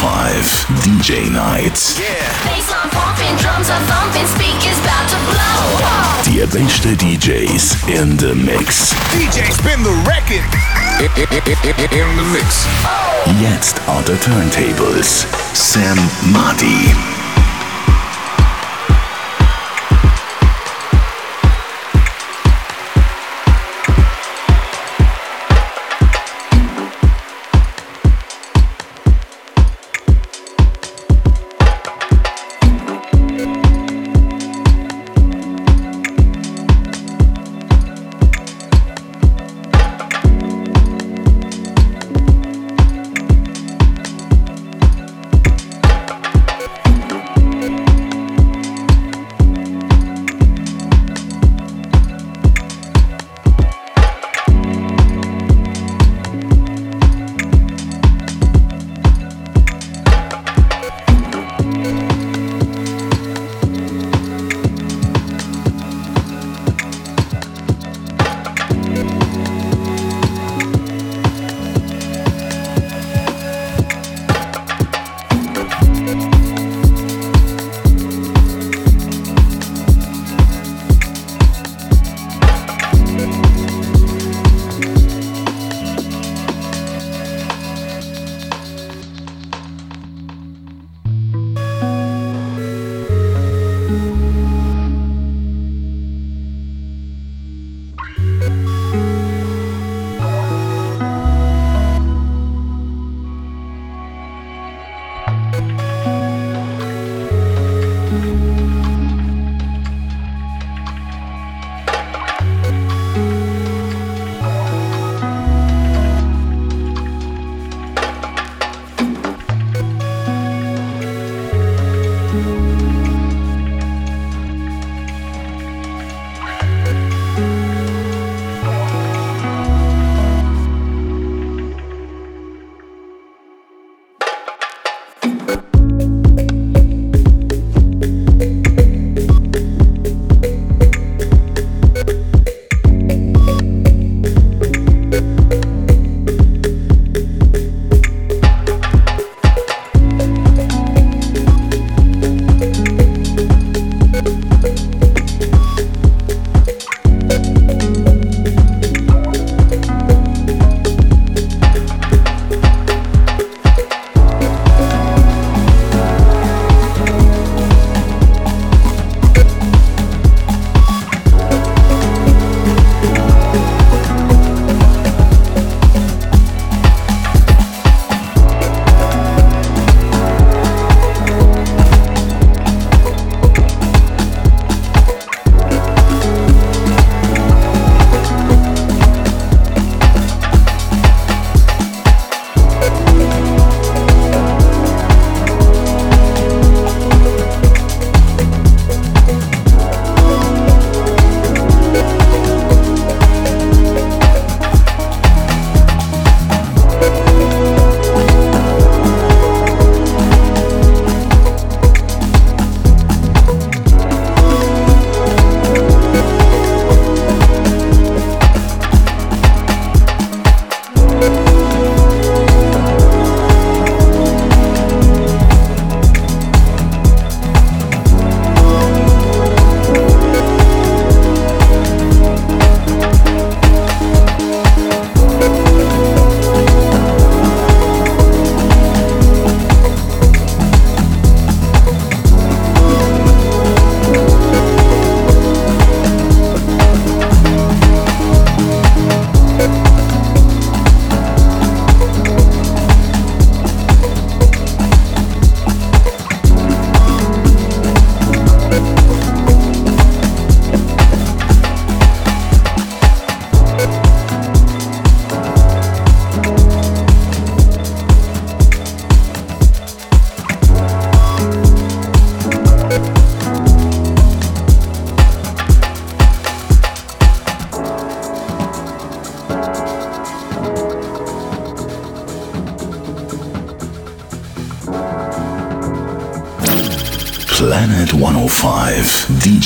105 DJ Night. Bassline pumping, drums are thumping, speakers about to blow. Die beste DJs in the Mix. DJ spin the record. In the mix. Jetzt on the turntables. Sam Marty. Planet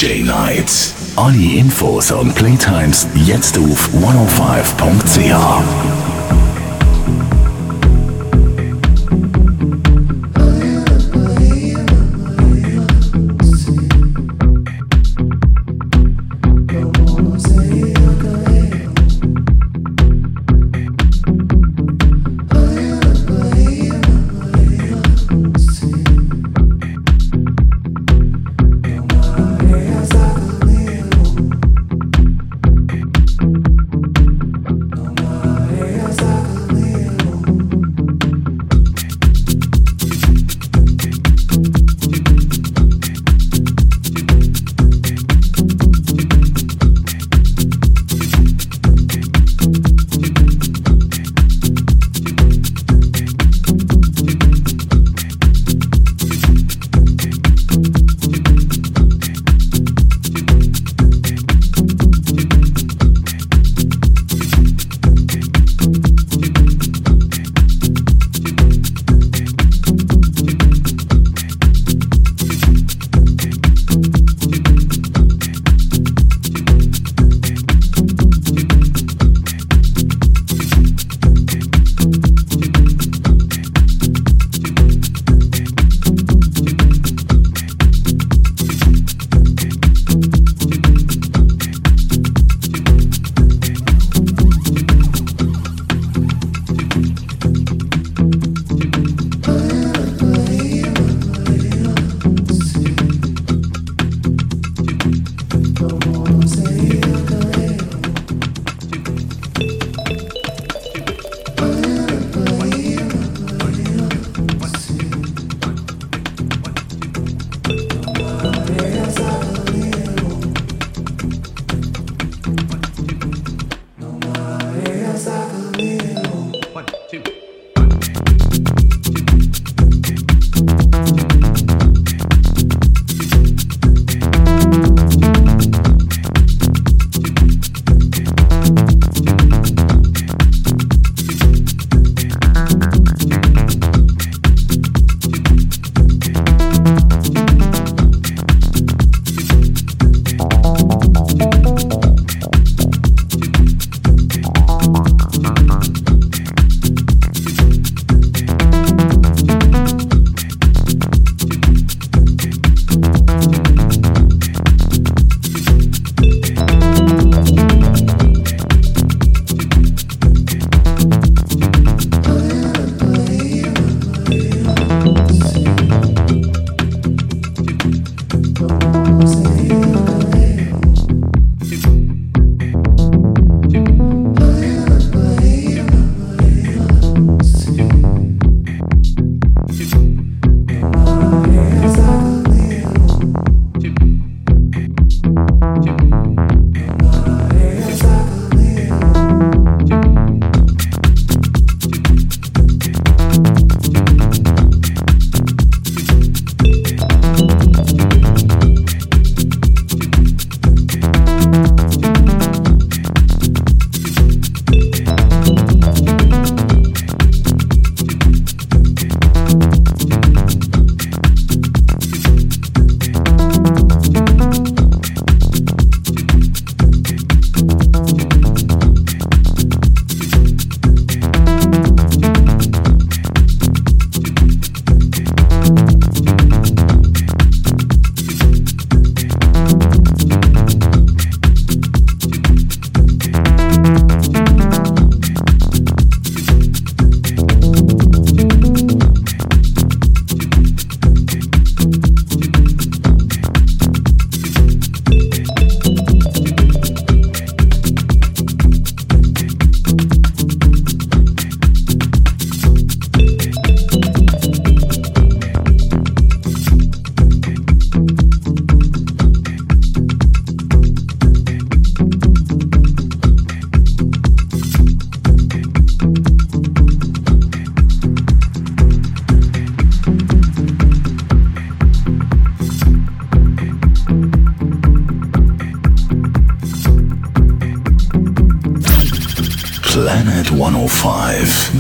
DJ Night. Alle Infos und Playtimes jetzt auf 105.ch.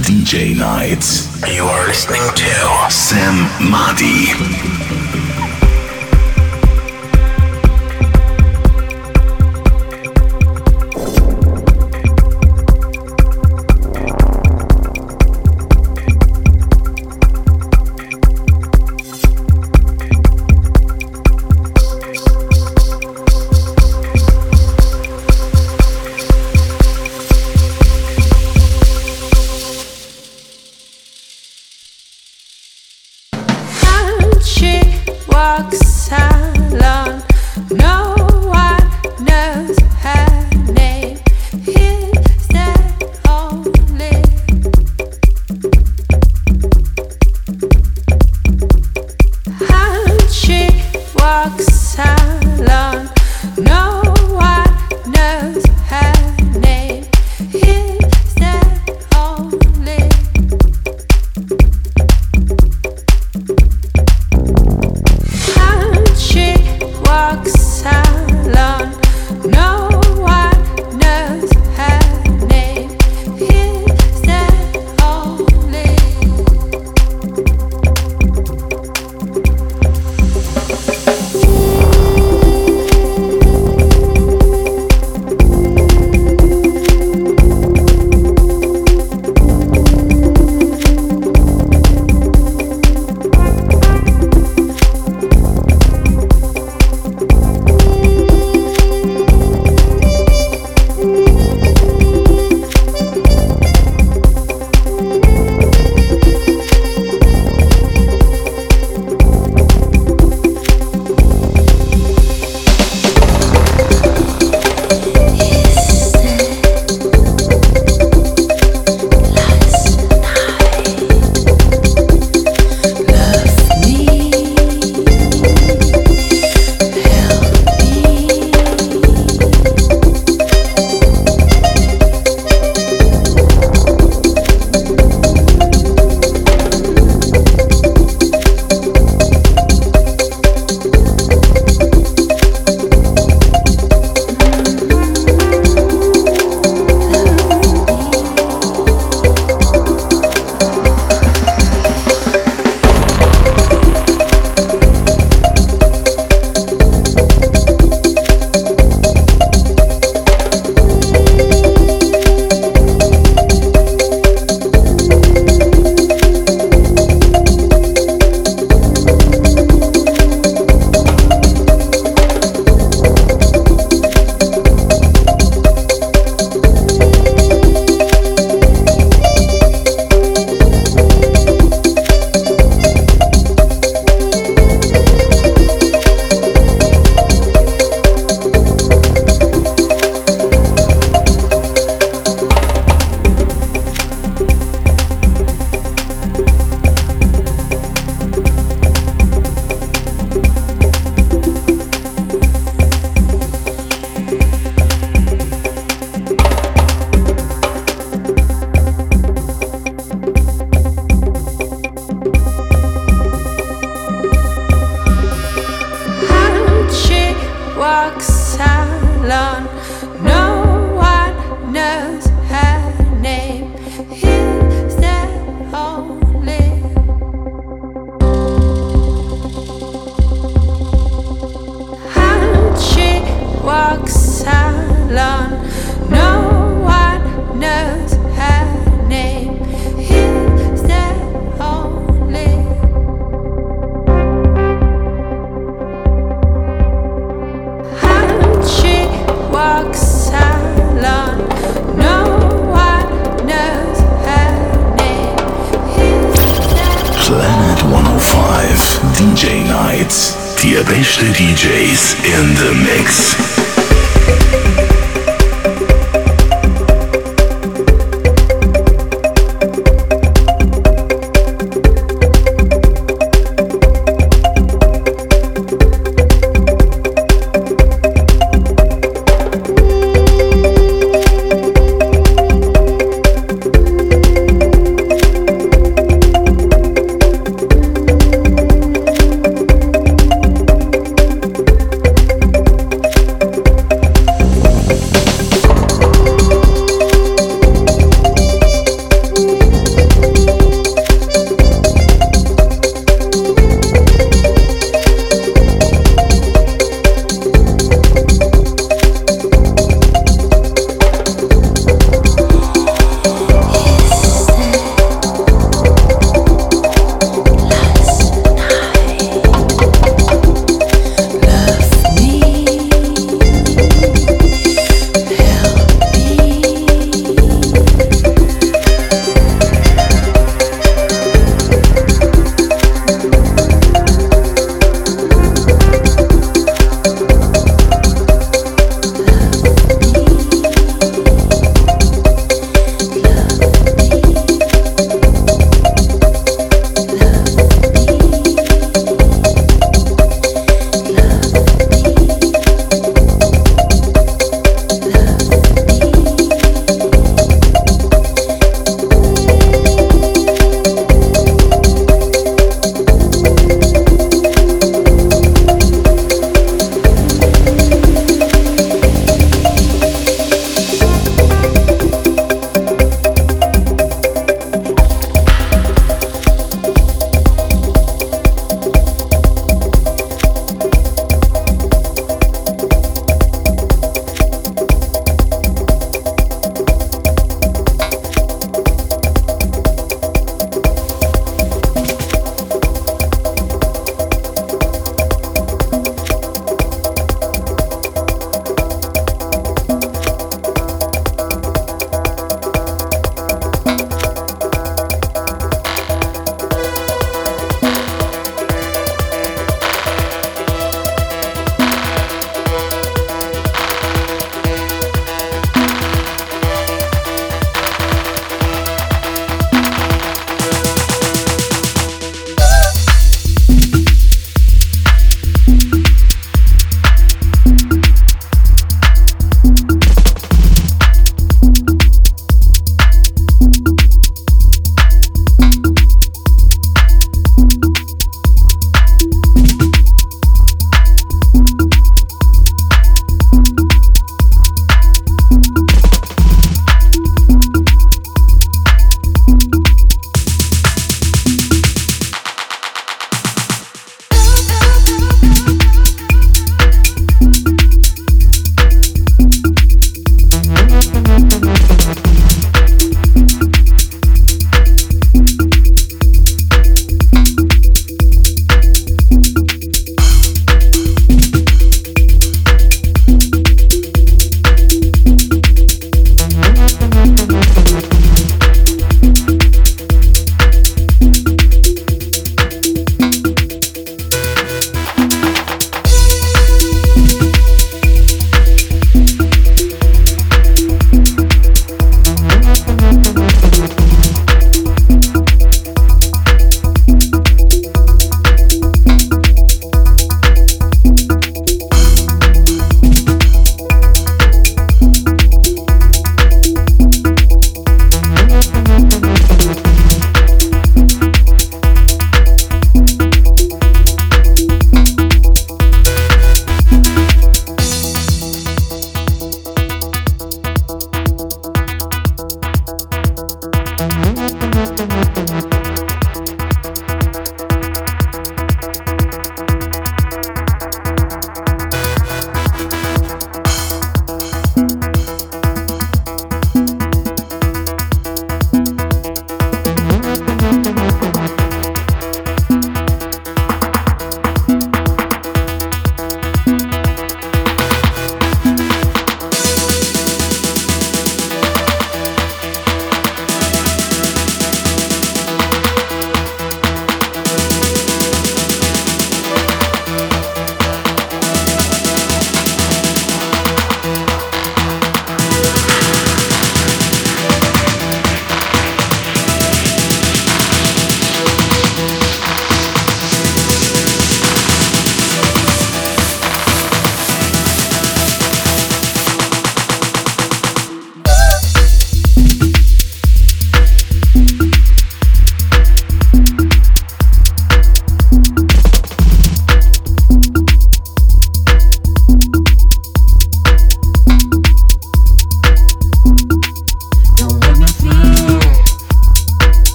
DJ Nights. You are listening to Sam Madi.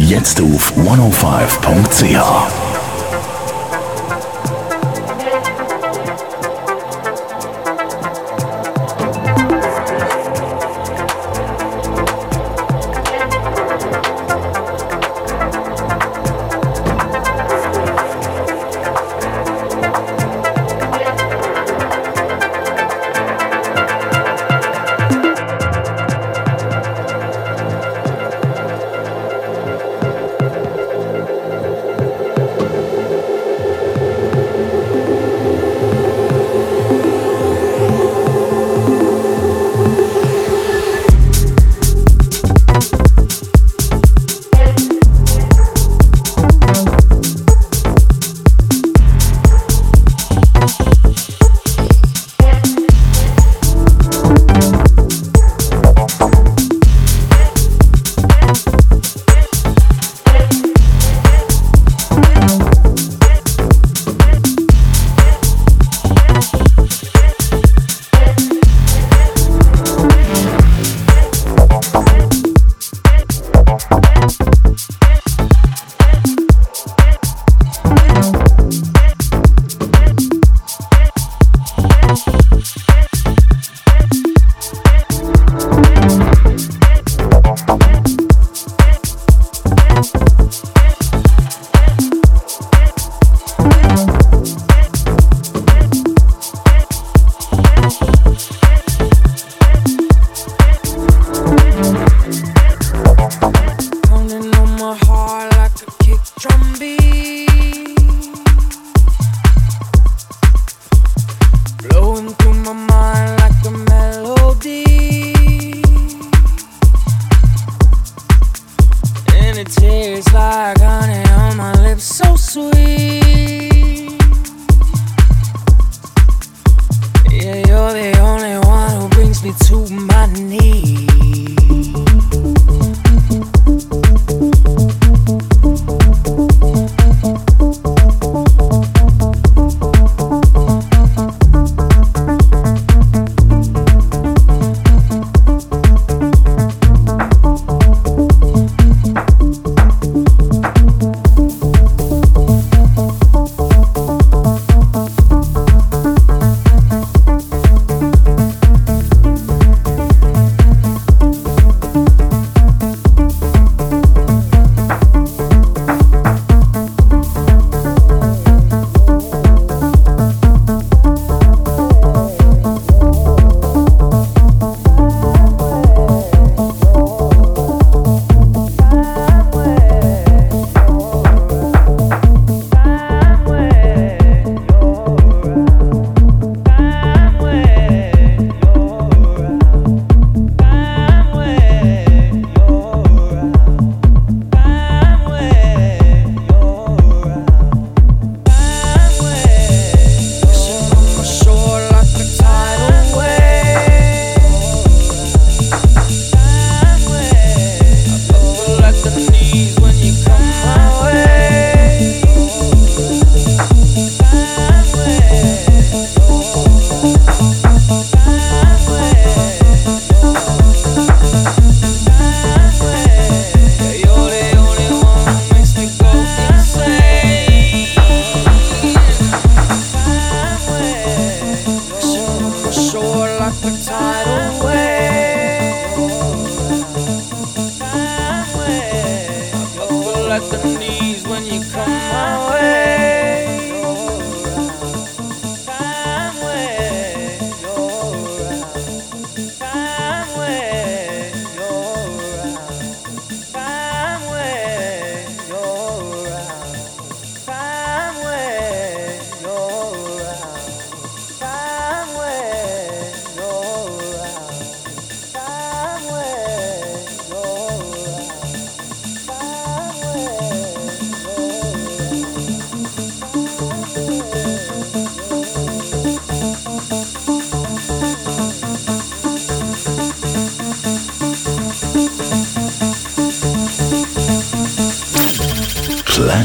Jetzt auf 105.ch.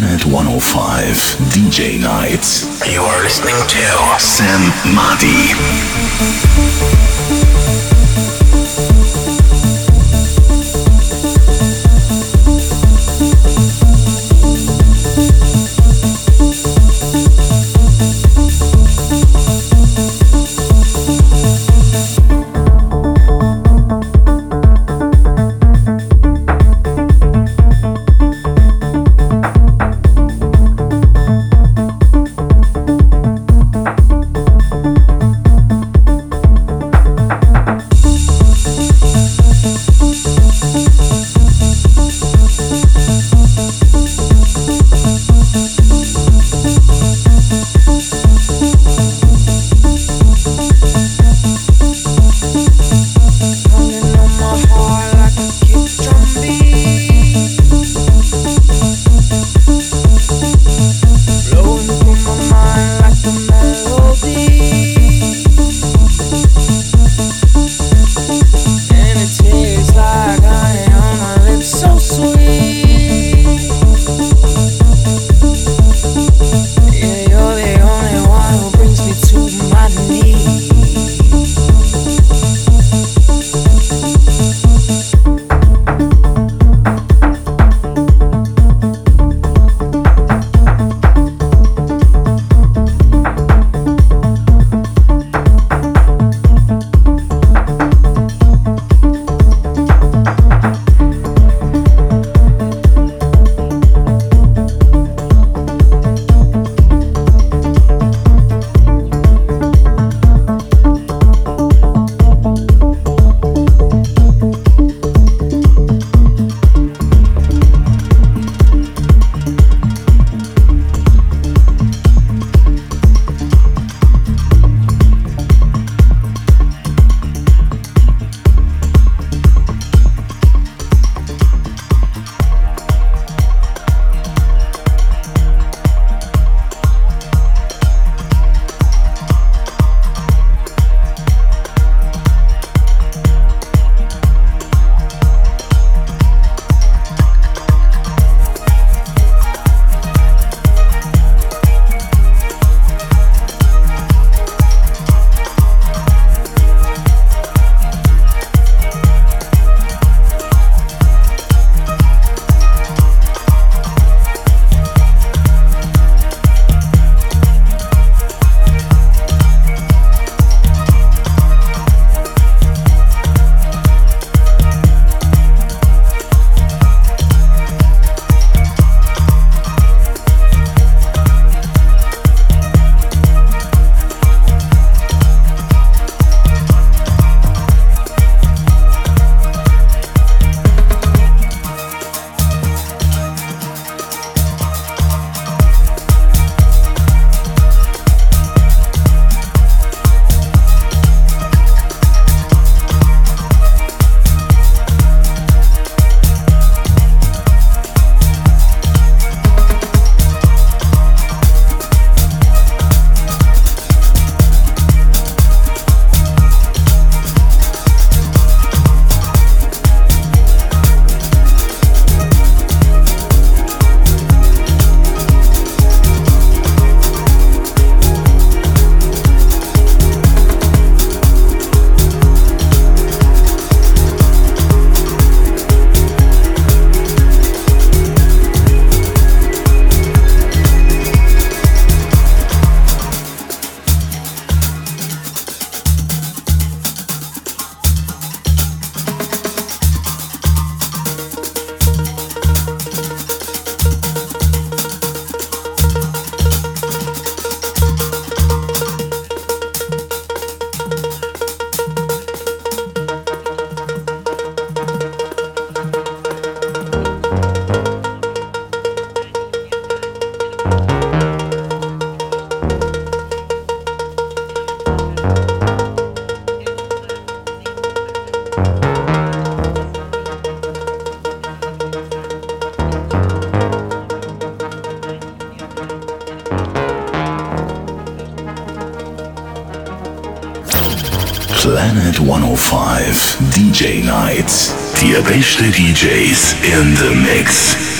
Oh DJ Nights. You are listening to Sam Madi. Nights. Die beste DJs in the mix.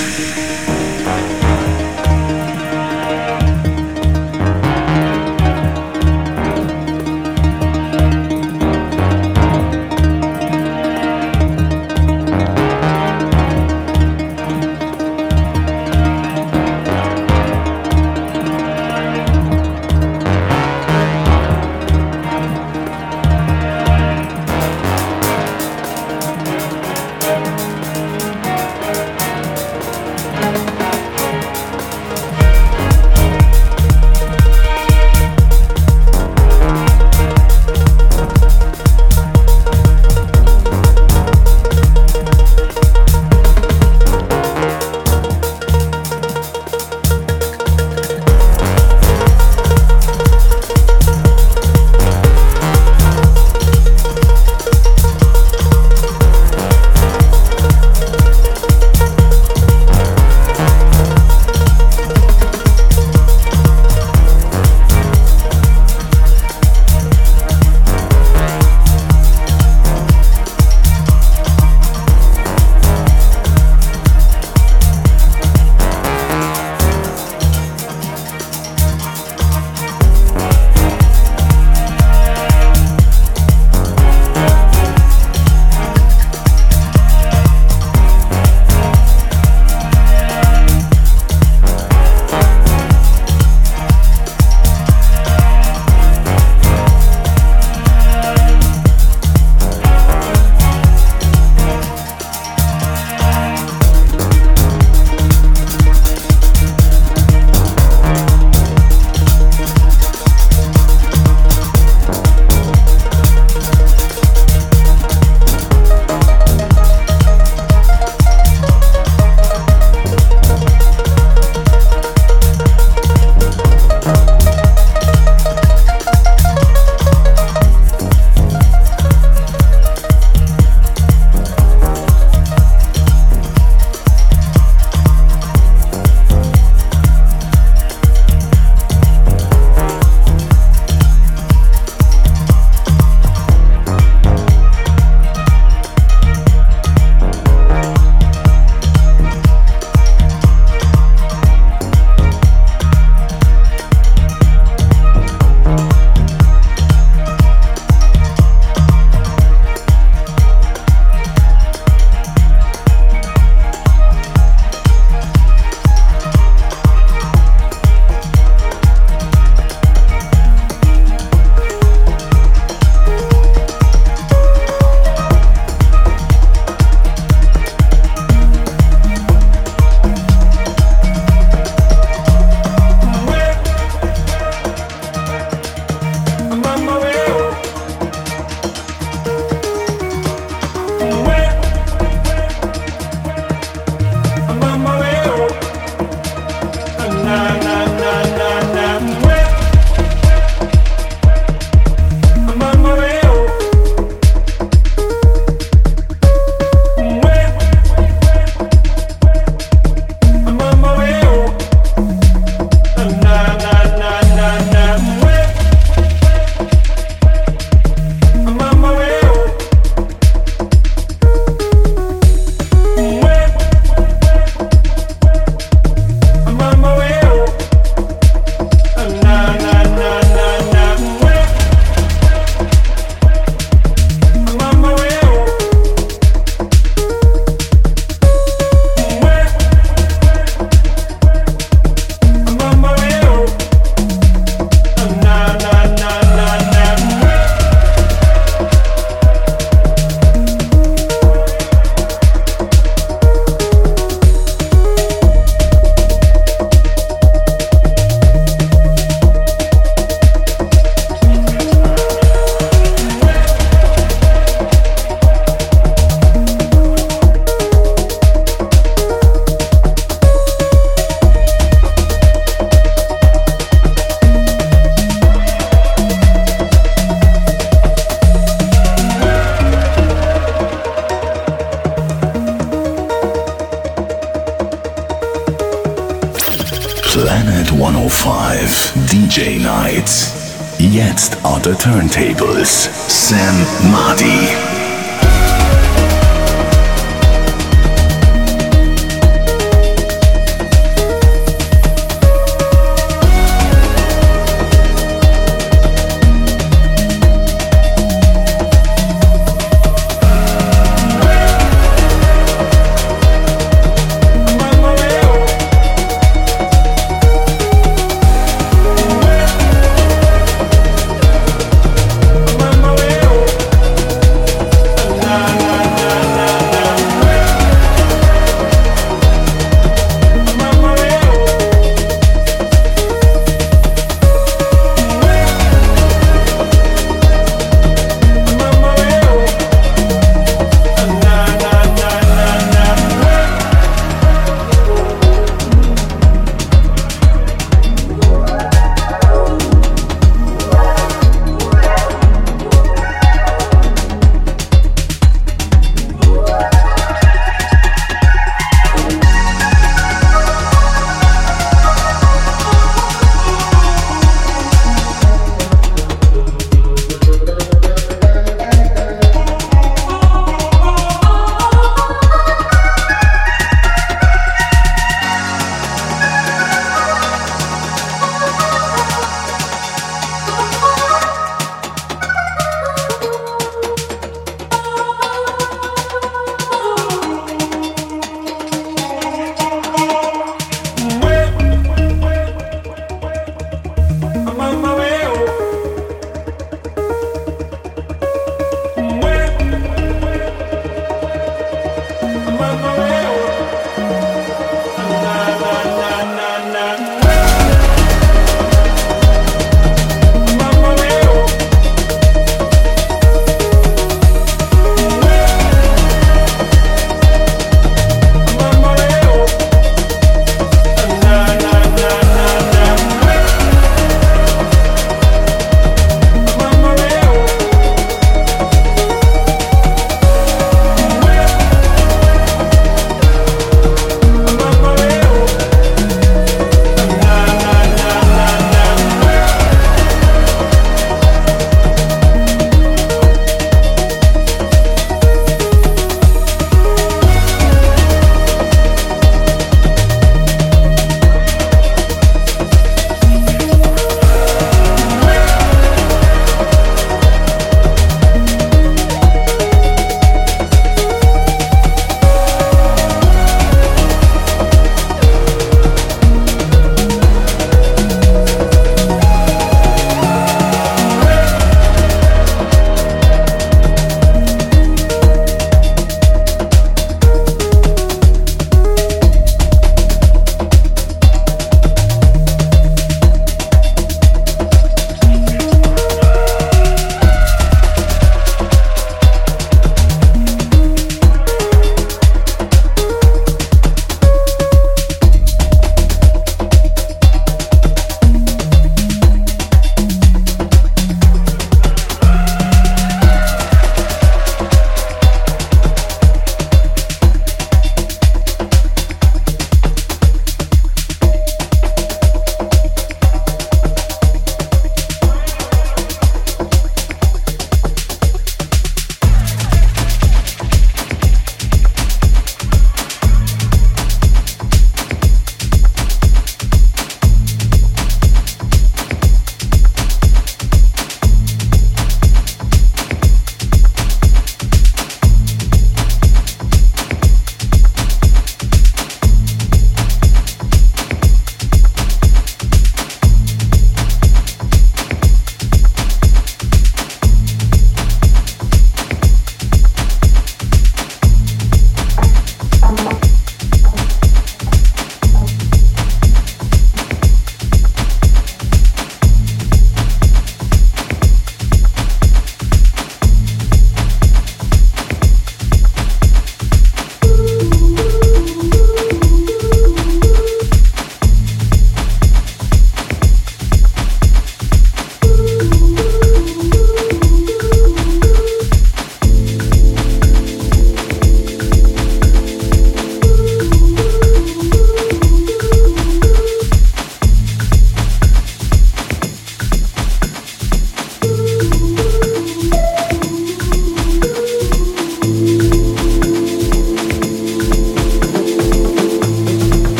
Turntables. Sam Marty.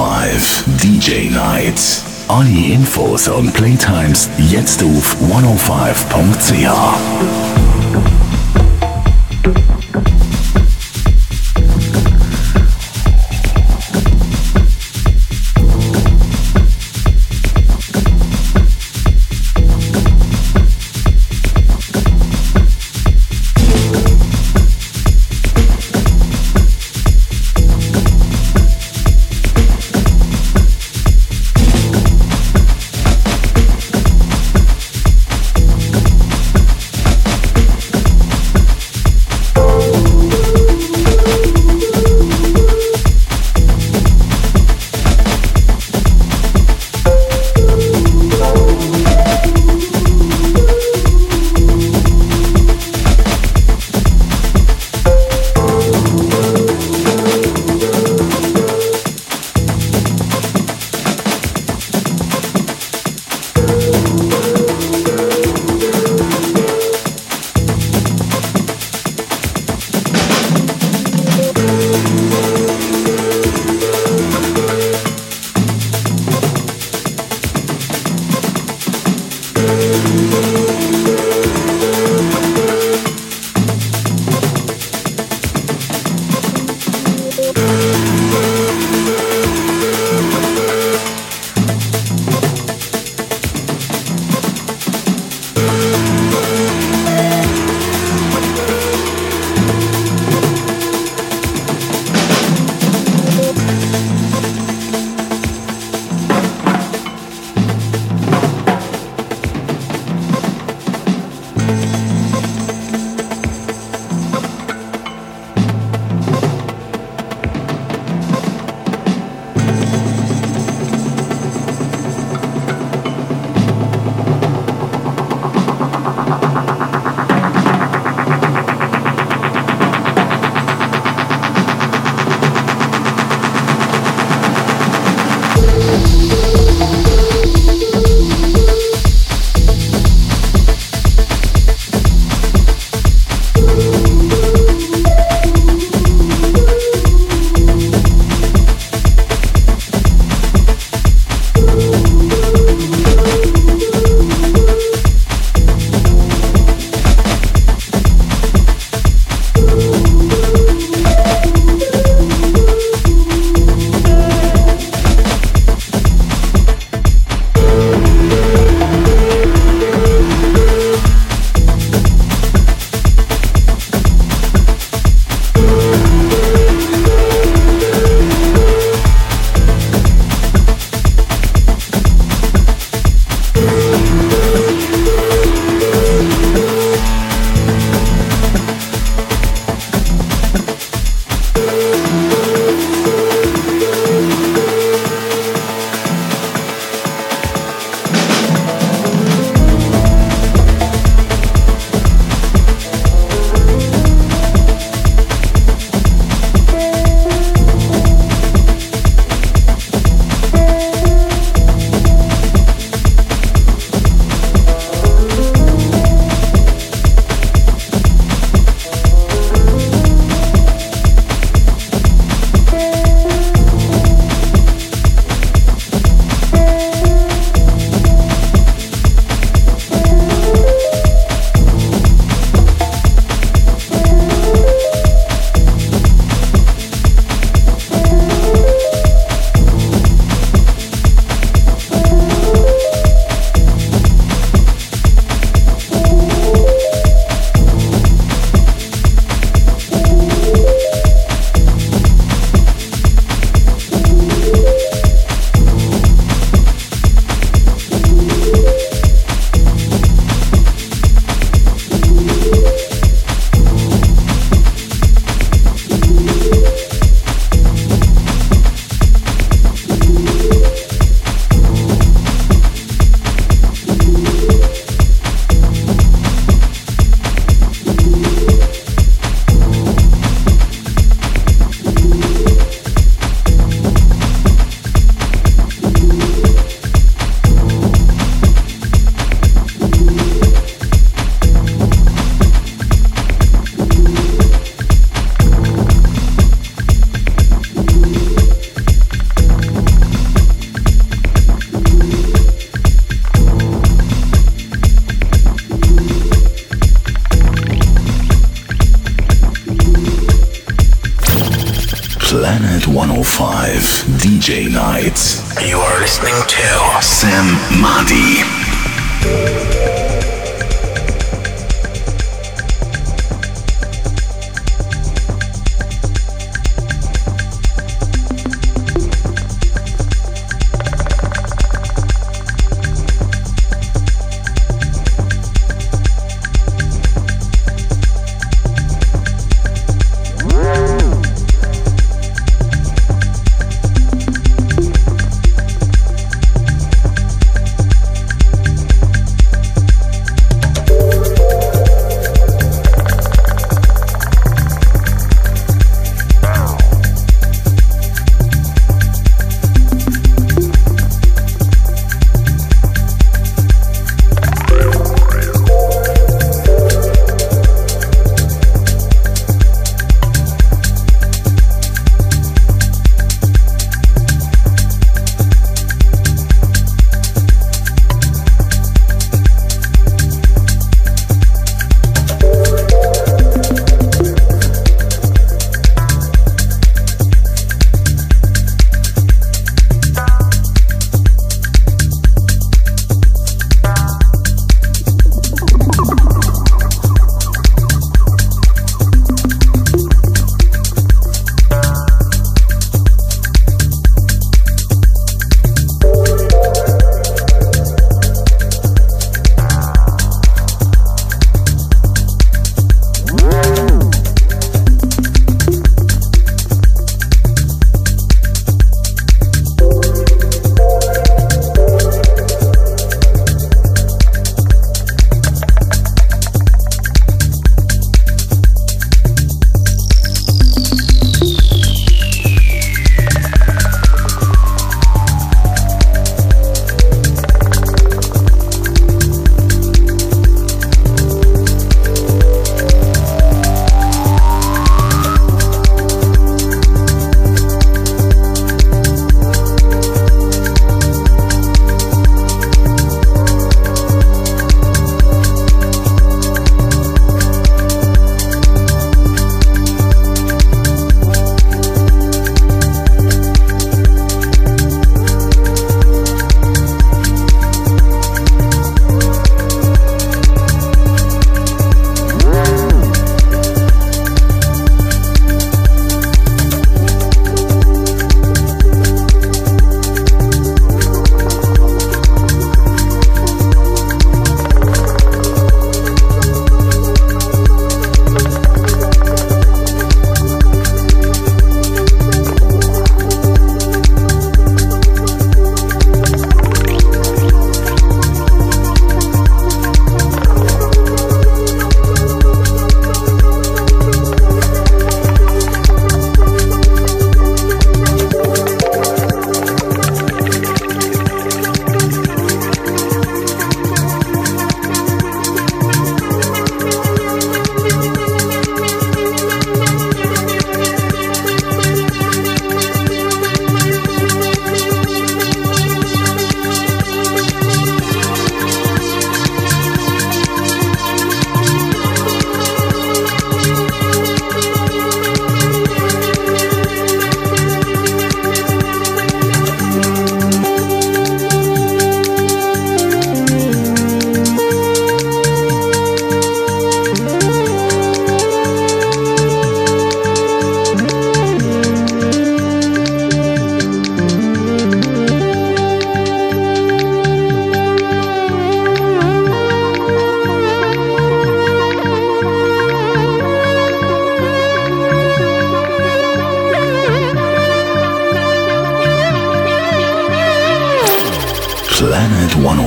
105 DJ Night. Alle Infos und Playtimes jetzt auf 105.ch.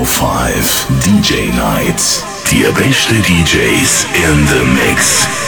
105 DJ Nights. Die beste DJs in the Mix.